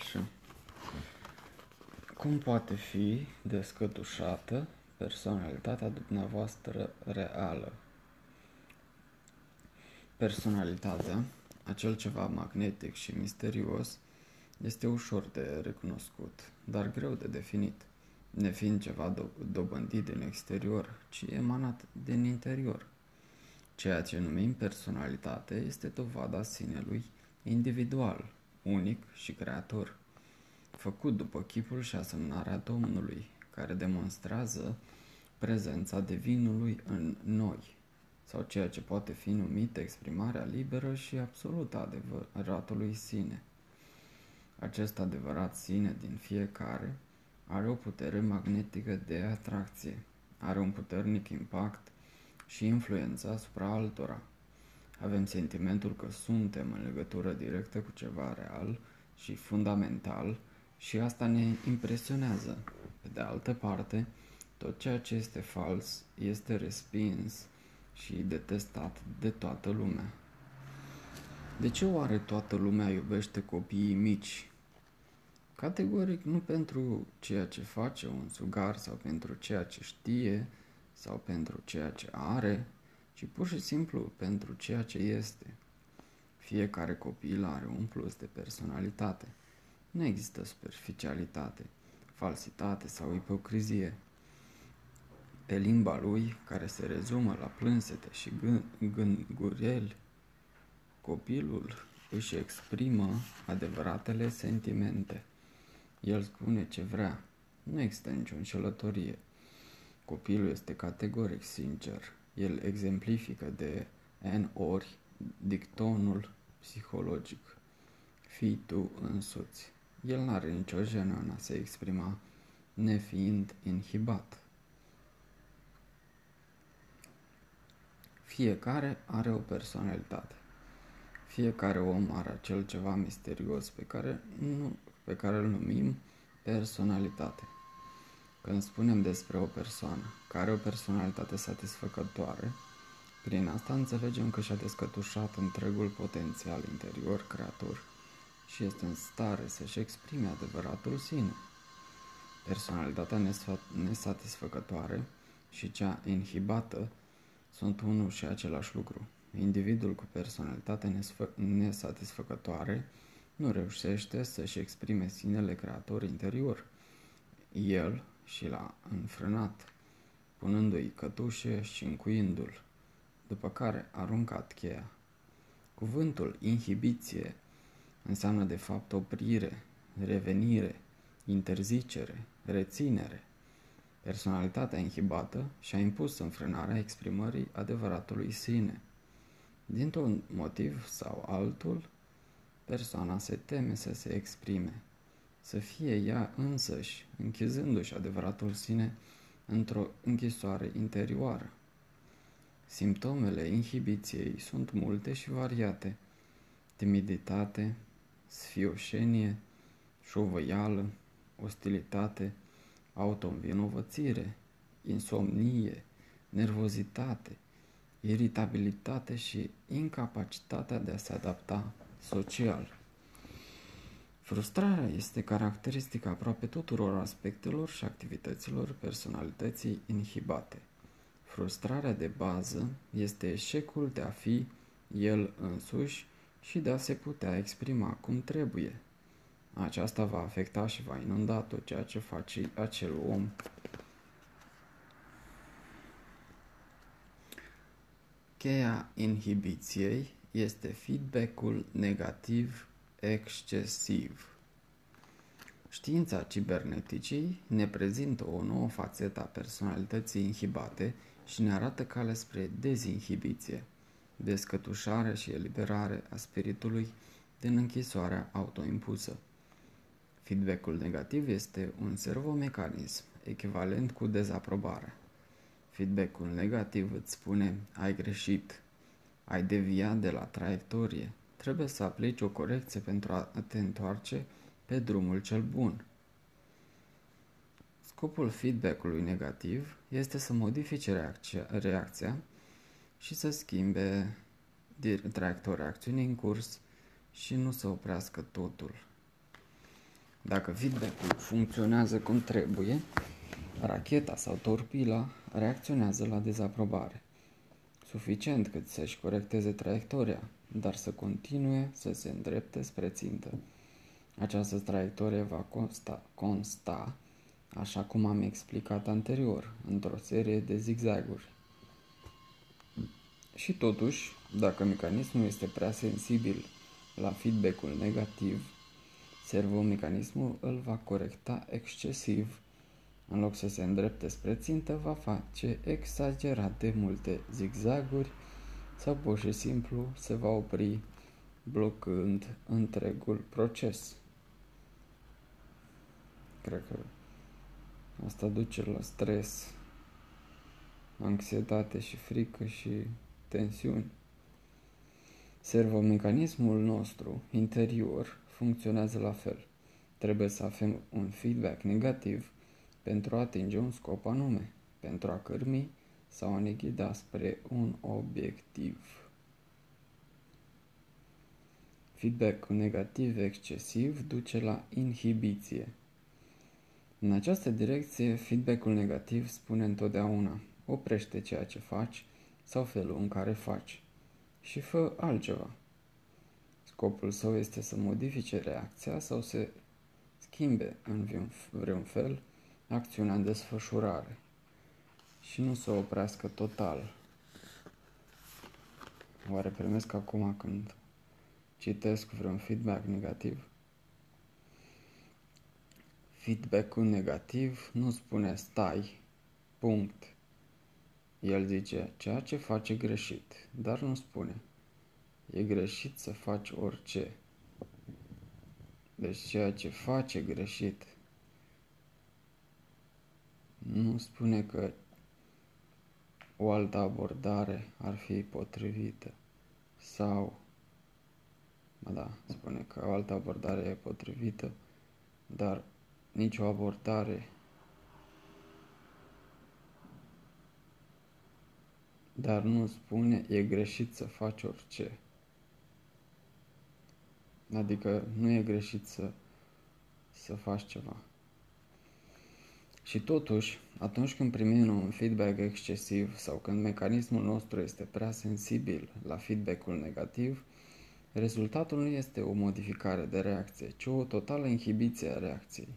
Așa. Cum poate fi descătușată personalitatea dumneavoastră reală? Personalitatea, acel ceva magnetic și misterios, este ușor de recunoscut, dar greu de definit, nefiind ceva do- dobândit din exterior, ci emanat din interior. Ceea ce numim personalitate este dovada sinelui individual, unic și creator, făcut după chipul și asemnarea Domnului, care demonstrează prezența divinului în noi, sau ceea ce poate fi numit exprimarea liberă și absolută a adevăratului sine. Acest adevărat sine din fiecare are o putere magnetică de atracție, are un puternic impact și influență asupra altora. Avem sentimentul că suntem în legătură directă cu ceva real și fundamental și asta ne impresionează. Pe de altă parte, tot ceea ce este fals este respins și detestat de toată lumea. De ce oare toată lumea iubește copiii mici? Categoric nu pentru ceea ce face un sugar sau pentru ceea ce știe sau pentru ceea ce are, ci pur și simplu pentru ceea ce este. Fiecare copil are un plus de personalitate. Nu există superficialitate, falsitate sau ipocrizie. Pe limba lui, care se rezumă la plânsete și gângureli, copilul își exprimă adevăratele sentimente. El spune ce vrea. Nu există nicio înșelătorie. Copilul este categoric sincer. El exemplifică de N ori dictonul psihologic. Fii tu însuți. El nu are nicio jenă în a se exprima nefiind inhibat. Fiecare are o personalitate. Fiecare om are acel ceva misterios pe care, nu, pe care îl numim personalitate. Când spunem despre o persoană care are o personalitate satisfăcătoare, prin asta înțelegem că și-a descătușat întregul potențial interior creator și este în stare să-și exprime adevăratul sine. Personalitatea nesatisfăcătoare și cea inhibată sunt unul și același lucru. Individul cu personalitate nesatisfăcătoare nu reușește să-și exprime sinele creator interior. El și l-a înfrânat, punându-i cătușe și încuindu-l, după care a aruncat cheia. Cuvântul inhibiție înseamnă de fapt oprire, revenire, interzicere, reținere. Personalitatea inhibată și-a impus înfrânarea exprimării adevăratului sine. Dintr-un motiv sau altul, persoana se teme să se exprime, să fie ea însăși, închizându-și adevăratul sine într-o închisoare interioară. Simptomele inhibiției sunt multe și variate. Timiditate, sfioșenie, șovăială, ostilitate, autoînvinovățire, insomnie, nervozitate, iritabilitate și incapacitatea de a se adapta social. Frustrarea este caracteristică aproape tuturor aspectelor și activităților personalității inhibate. Frustrarea de bază este eșecul de a fi el însuși și de a se putea exprima cum trebuie. Aceasta va afecta și va inunda tot ceea ce face acel om. Cheia inhibiției este feedback-ul negativ excesiv. Știința ciberneticii ne prezintă o nouă fațetă a personalității inhibate și ne arată calea spre dezinhibiție descătușare și eliberare a spiritului din închisoarea autoimpusă. Feedbackul negativ este un servomecanism echivalent cu dezaprobarea. Feedbackul negativ îți spune ai greșit, ai deviat de la traiectorie, trebuie să aplici o corecție pentru a te întoarce pe drumul cel bun. Scopul feedbackului negativ este să modifice reacția, reacția și să schimbe traiectoria acțiunii în curs și nu să oprească totul. Dacă feedback-ul funcționează cum trebuie, racheta sau torpila reacționează la dezaprobare. Suficient cât să-și corecteze traiectoria, dar să continue să se îndrepte spre țintă. Această traiectorie va consta, consta, așa cum am explicat anterior, într-o serie de zigzaguri. Și totuși, dacă mecanismul este prea sensibil la feedback-ul negativ, servomecanismul îl va corecta excesiv. În loc să se îndrepte spre țintă, va face exagerat de multe zigzaguri sau pur și simplu se va opri blocând întregul proces. Cred că asta duce la stres, anxietate și frică și tensiuni. Servomecanismul nostru interior funcționează la fel. Trebuie să avem un feedback negativ pentru a atinge un scop anume, pentru a cârmi sau a ne ghida spre un obiectiv. Feedback negativ excesiv duce la inhibiție. În această direcție, feedback-ul negativ spune întotdeauna oprește ceea ce faci sau felul în care faci și fă altceva. Scopul său este să modifice reacția sau să schimbe în vreun fel acțiunea în desfășurare și nu să o oprească total. Oare primesc acum când citesc vreun feedback negativ? Feedback-ul negativ nu spune stai, punct. El zice ceea ce face greșit, dar nu spune e greșit să faci orice. Deci ceea ce face greșit nu spune că o altă abordare ar fi potrivită sau da, spune că o altă abordare e potrivită, dar nicio abordare dar nu spune e greșit să faci orice. Adică nu e greșit să, să faci ceva. Și totuși, atunci când primim un feedback excesiv sau când mecanismul nostru este prea sensibil la feedback-ul negativ, rezultatul nu este o modificare de reacție, ci o totală inhibiție a reacției.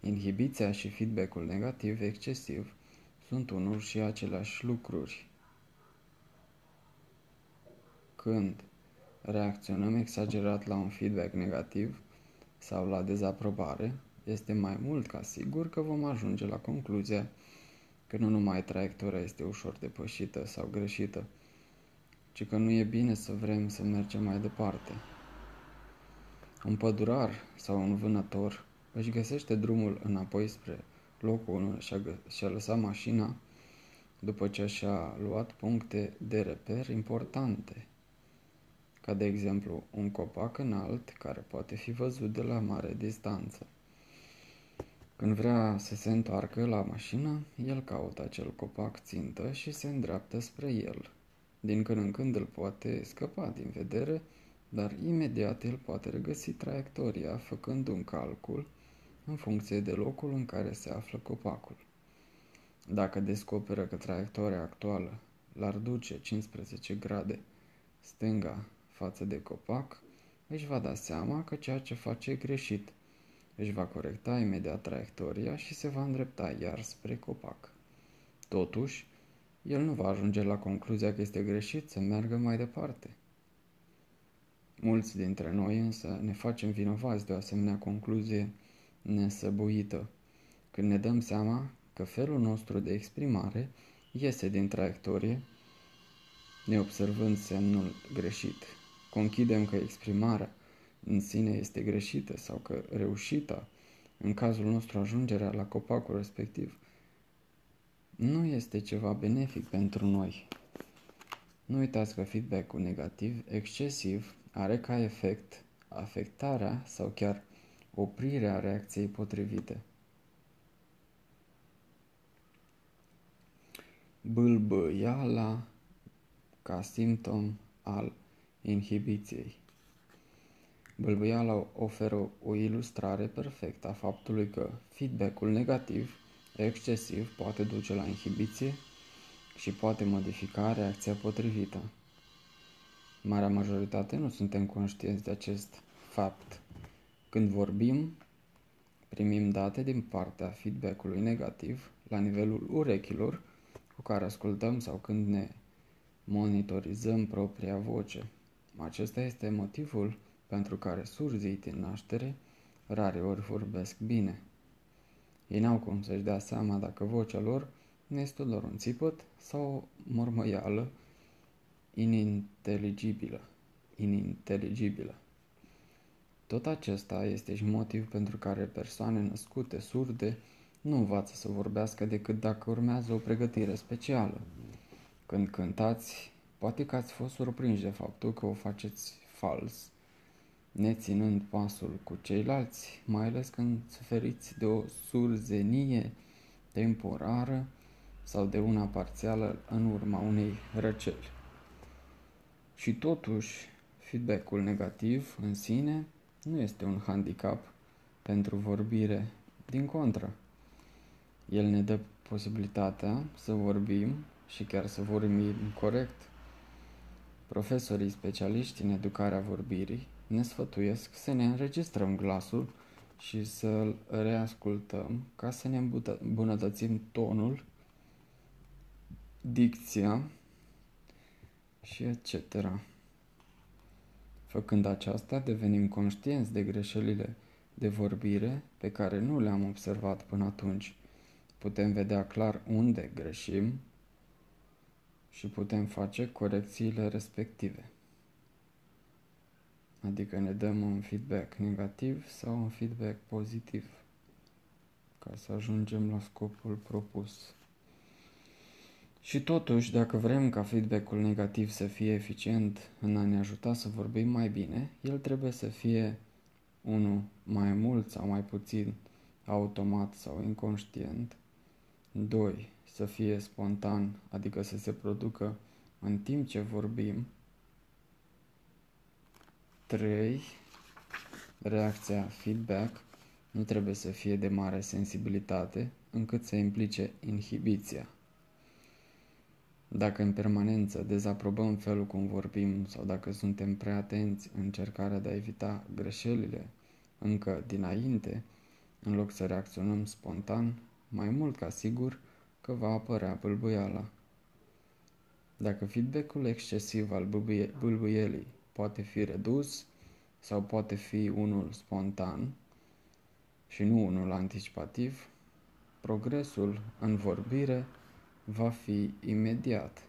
Inhibiția și feedback-ul negativ excesiv sunt unul și aceleași lucruri. Când reacționăm exagerat la un feedback negativ sau la dezaprobare, este mai mult ca sigur că vom ajunge la concluzia că nu numai traiectoria este ușor depășită sau greșită, ci că nu e bine să vrem să mergem mai departe. Un pădurar sau un vânător își găsește drumul înapoi spre locul unde și-a, și-a lăsat mașina după ce și-a luat puncte de reper importante, ca de exemplu un copac înalt care poate fi văzut de la mare distanță. Când vrea să se întoarcă la mașină, el caută acel copac țintă și se îndreaptă spre el. Din când în când îl poate scăpa din vedere, dar imediat el poate regăsi traiectoria făcând un calcul în funcție de locul în care se află copacul. Dacă descoperă că traiectoria actuală l-ar duce 15 grade stânga față de copac, își va da seama că ceea ce face e greșit. Își va corecta imediat traiectoria și se va îndrepta iar spre copac. Totuși, el nu va ajunge la concluzia că este greșit să meargă mai departe. Mulți dintre noi însă ne facem vinovați de o asemenea concluzie nesăbuită, când ne dăm seama că felul nostru de exprimare iese din traiectorie, neobservând semnul greșit. Conchidem că exprimarea în sine este greșită sau că reușita, în cazul nostru ajungerea la copacul respectiv, nu este ceva benefic pentru noi. Nu uitați că feedback-ul negativ excesiv are ca efect afectarea sau chiar oprirea reacției potrivite. Bâlbâiala ca simptom al inhibiției. Bâlbâiala oferă o ilustrare perfectă a faptului că feedback-ul negativ, excesiv, poate duce la inhibiție și poate modifica reacția potrivită. Marea majoritate nu suntem conștienți de acest fapt. Când vorbim, primim date din partea feedback-ului negativ la nivelul urechilor cu care ascultăm sau când ne monitorizăm propria voce. Acesta este motivul pentru care surzii din naștere rare ori vorbesc bine. Ei n-au cum să-și dea seama dacă vocea lor nu este doar un țipăt sau o mormăială ininteligibilă. ininteligibilă. Tot acesta este și motiv pentru care persoane născute surde nu învață să vorbească decât dacă urmează o pregătire specială. Când cântați, poate că ați fost surprinși de faptul că o faceți fals, neținând pasul cu ceilalți, mai ales când suferiți de o surzenie temporară sau de una parțială în urma unei răceli. Și totuși, feedback-ul negativ în sine nu este un handicap pentru vorbire, din contră. El ne dă posibilitatea să vorbim și chiar să vorbim corect. Profesorii specialiști în educarea vorbirii ne sfătuiesc să ne înregistrăm glasul și să-l reascultăm ca să ne îmbunătățim tonul, dicția și etc. Făcând aceasta, devenim conștienți de greșelile de vorbire pe care nu le-am observat până atunci. Putem vedea clar unde greșim și putem face corecțiile respective. Adică ne dăm un feedback negativ sau un feedback pozitiv ca să ajungem la scopul propus. Și totuși, dacă vrem ca feedback-ul negativ să fie eficient în a ne ajuta să vorbim mai bine, el trebuie să fie unul mai mult sau mai puțin automat sau inconștient. 2. Să fie spontan, adică să se producă în timp ce vorbim. 3. Reacția feedback nu trebuie să fie de mare sensibilitate încât să implice inhibiția. Dacă în permanență dezaprobăm felul cum vorbim sau dacă suntem prea atenți în încercarea de a evita greșelile încă dinainte, în loc să reacționăm spontan, mai mult ca sigur că va apărea bâlbâiala. Dacă feedback-ul excesiv al bâlbâielii poate fi redus sau poate fi unul spontan și nu unul anticipativ, progresul în vorbire va fi imediat.